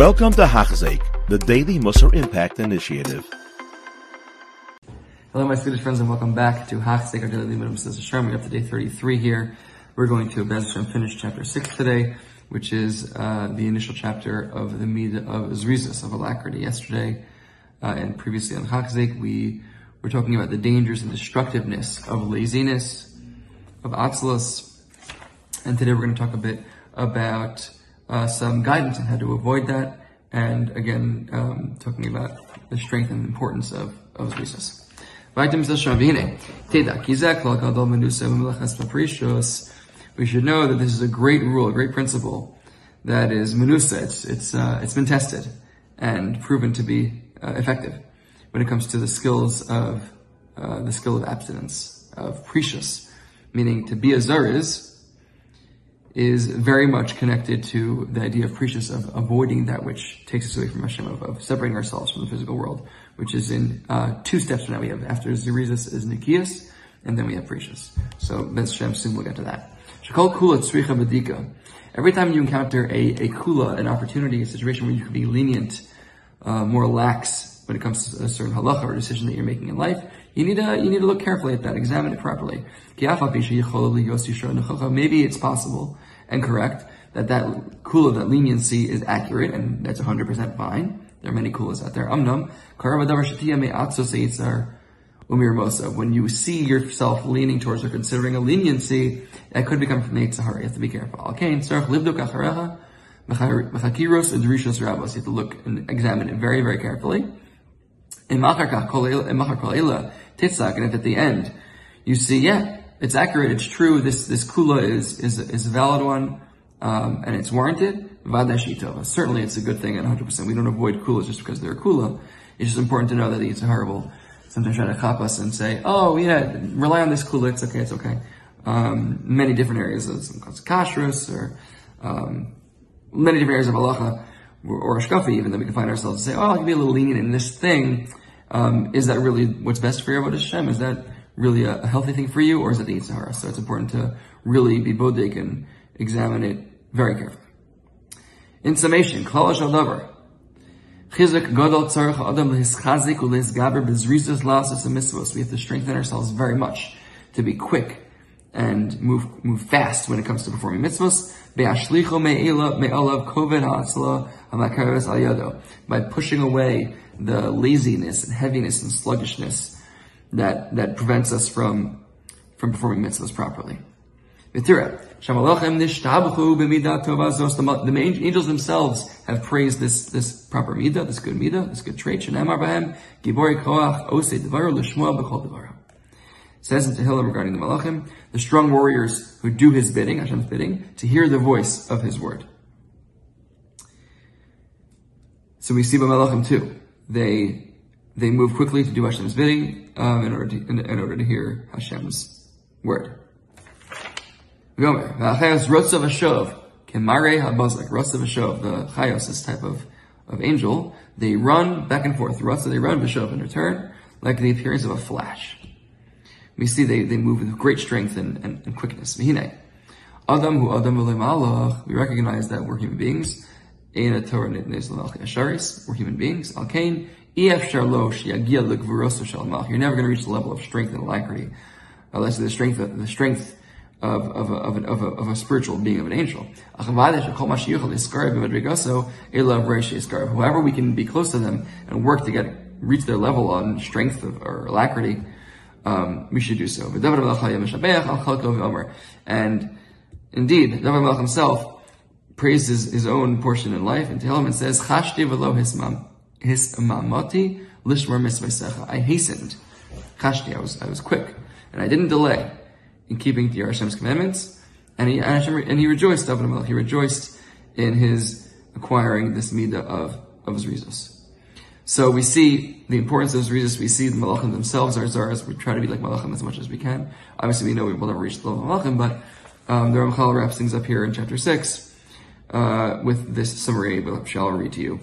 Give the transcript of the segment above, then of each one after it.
Welcome to Hachzik, the Daily Musar Impact Initiative. Hello, my Swedish friends, and welcome back to Hachzik, our daily limit of Hashem. We're up to day 33 here. We're going to Bez finish chapter 6 today, which is uh, the initial chapter of the Midah of Zrizus, of alacrity. Yesterday uh, and previously on Hachzik, we were talking about the dangers and destructiveness of laziness, of atzlus, and today we're going to talk a bit about uh, some guidance on how to avoid that, and again, um, talking about the strength and importance of, of Zrizus. We should know that this is a great rule, a great principle that is menusa. It's it's uh, it's been tested and proven to be uh, effective when it comes to the skills of uh, the skill of abstinence of Prishus, meaning to be a zariz is very much connected to the idea of Prishus of avoiding that which takes us away from Hashem, of, of separating ourselves from the physical world, which is in uh, two steps from now. We have after Zerizis is Nekius, and then we have Prishus. So Bez Hashem soon we'll get to that. Shakol kula tzricha bedika. Every time you encounter a, a kula, an opportunity, a situation where you can be lenient, uh, more lax when it comes to a certain halacha or decision that you're making in life, you need to you need to look carefully at that, examine it properly. Maybe it's possible and correct that that kula, that leniency is accurate and that's 100% fine. There are many kulas out there. When you see yourself leaning towards or considering a leniency, that could become from Yitzhahara. You have to be careful. Okay, and you have to look and examine it very, very carefully. And if at the end you see, yeah, it's accurate, it's true, this, this kula is, is, is a valid one, um, and it's warranted, vadashitova. certainly it's a good thing at 100%. We don't avoid kulas just because they're kula. It's just important to know that it's horrible sometimes try to chop us and say, oh yeah, rely on this kula, it's okay, it's okay. Um, many different areas of kashrus or um, many different areas of halacha or, a ashkafi even that we can find ourselves and say, oh, I can be a little lenient in this thing. Um, is that really what's best for your Avodah Hashem? Is that really a, a, healthy thing for you or is it the Yitzhahara? So it's important to really be bodik and examine it very carefully. In summation, Klal Davar, Chizuk Gadol Tzarech Adam Lehischazik Ulehisgaber Bezrizus Lasas Mitzvos. We have to strengthen ourselves very much to be quick and move move fast when it comes to performing al By pushing away the laziness and heaviness and sluggishness that, that prevents us from, from performing mitzvahs properly. The angels themselves have praised this, this proper midah, this good midah, this good trait. Says in Tehillim regarding the Malachim, the strong warriors who do his bidding, Hashem's bidding, to hear the voice of his word. So we see by Malachim too. They they move quickly to do Hashem's bidding um, in order to in, in, order to hear Hashem's word. Gomer, Rotzav Ashov, Kemare Habazak, Ashov, the Chayos, this type of, of angel, they run back and forth. Rotzav, they run Vashov in return, like the appearance of a flash. We see they, they move with great strength and, and, and quickness. Adam hu Adam we recognize that we're human beings. In a Torah, We're human beings. Al-Kain, you're never going to reach the level of strength and alacrity, unless the strength of the strength of, of, a, of, of, a, of a spiritual being of an angel. However, we can be close to them and work to get reach their level on strength of, or alacrity. Um, we should do so. And indeed, David Melech himself praises his own portion in life, and Tehillim and says, "Chashti v'lo hismam." his mamati lishmar mitzvah I hastened. Chashti, I was, I was quick. And I didn't delay in keeping the Hashem's commandments. And he, and he rejoiced, David he rejoiced in his acquiring this midah of, of Zrizus. So we see the importance of Zrizus, we see the Malachim themselves are Zaras, we try to be like Malachim as much as we can. Obviously we know we will never reach the level of Malachim, but um, the Ramchal wraps things up here in chapter 6 uh, with this summary, which I'll read to you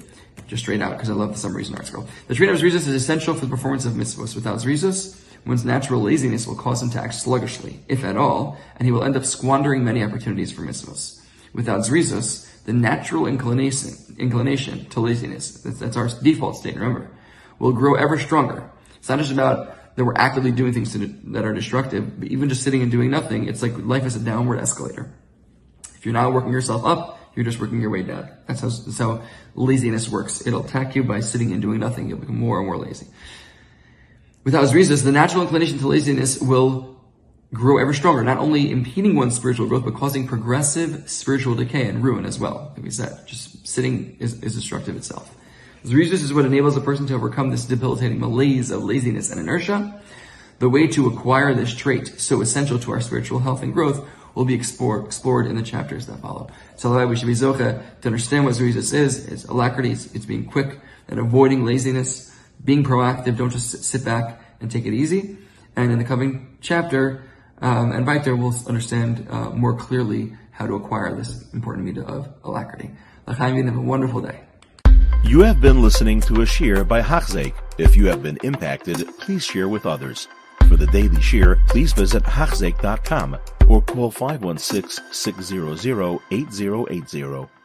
just straight out because I love the summaries in article. The training of Zrizus is essential for the performance of mitzvahs. Without Zrizus, one's natural laziness will cause him to act sluggishly, if at all, and he will end up squandering many opportunities for mitzvahs. Without Zrizus, the natural inclination, inclination to laziness, that's, that's our default state, remember, will grow ever stronger. It's not just about that we're actively doing things to, that are destructive, but even just sitting and doing nothing, it's like life is a downward escalator. If you're not working yourself up, you're just working your way down. That's how, that's how laziness works. It'll attack you by sitting and doing nothing. You'll become more and more lazy. Without Zrizus, the natural inclination to laziness will grow ever stronger, not only impeding one's spiritual growth, but causing progressive spiritual decay and ruin as well. Like we said, just sitting is, is destructive itself. Zrizus is what enables a person to overcome this debilitating malaise of laziness and inertia. The way to acquire this trait, so essential to our spiritual health and growth, will be explore, explored in the chapters that follow. So we should be zocha to understand what Zerizus is. It's alacrity, it's, it's being quick and avoiding laziness, being proactive, don't just sit back and take it easy. And in the coming chapter, um, and right there, we'll understand uh, more clearly how to acquire this important midah of alacrity. L'chaim, have a wonderful day. You have been listening to a shiur by Hachzeik. If you have been impacted, please share with others. For the daily shiur, please visit Hachzeik.com or call 516 600 8080.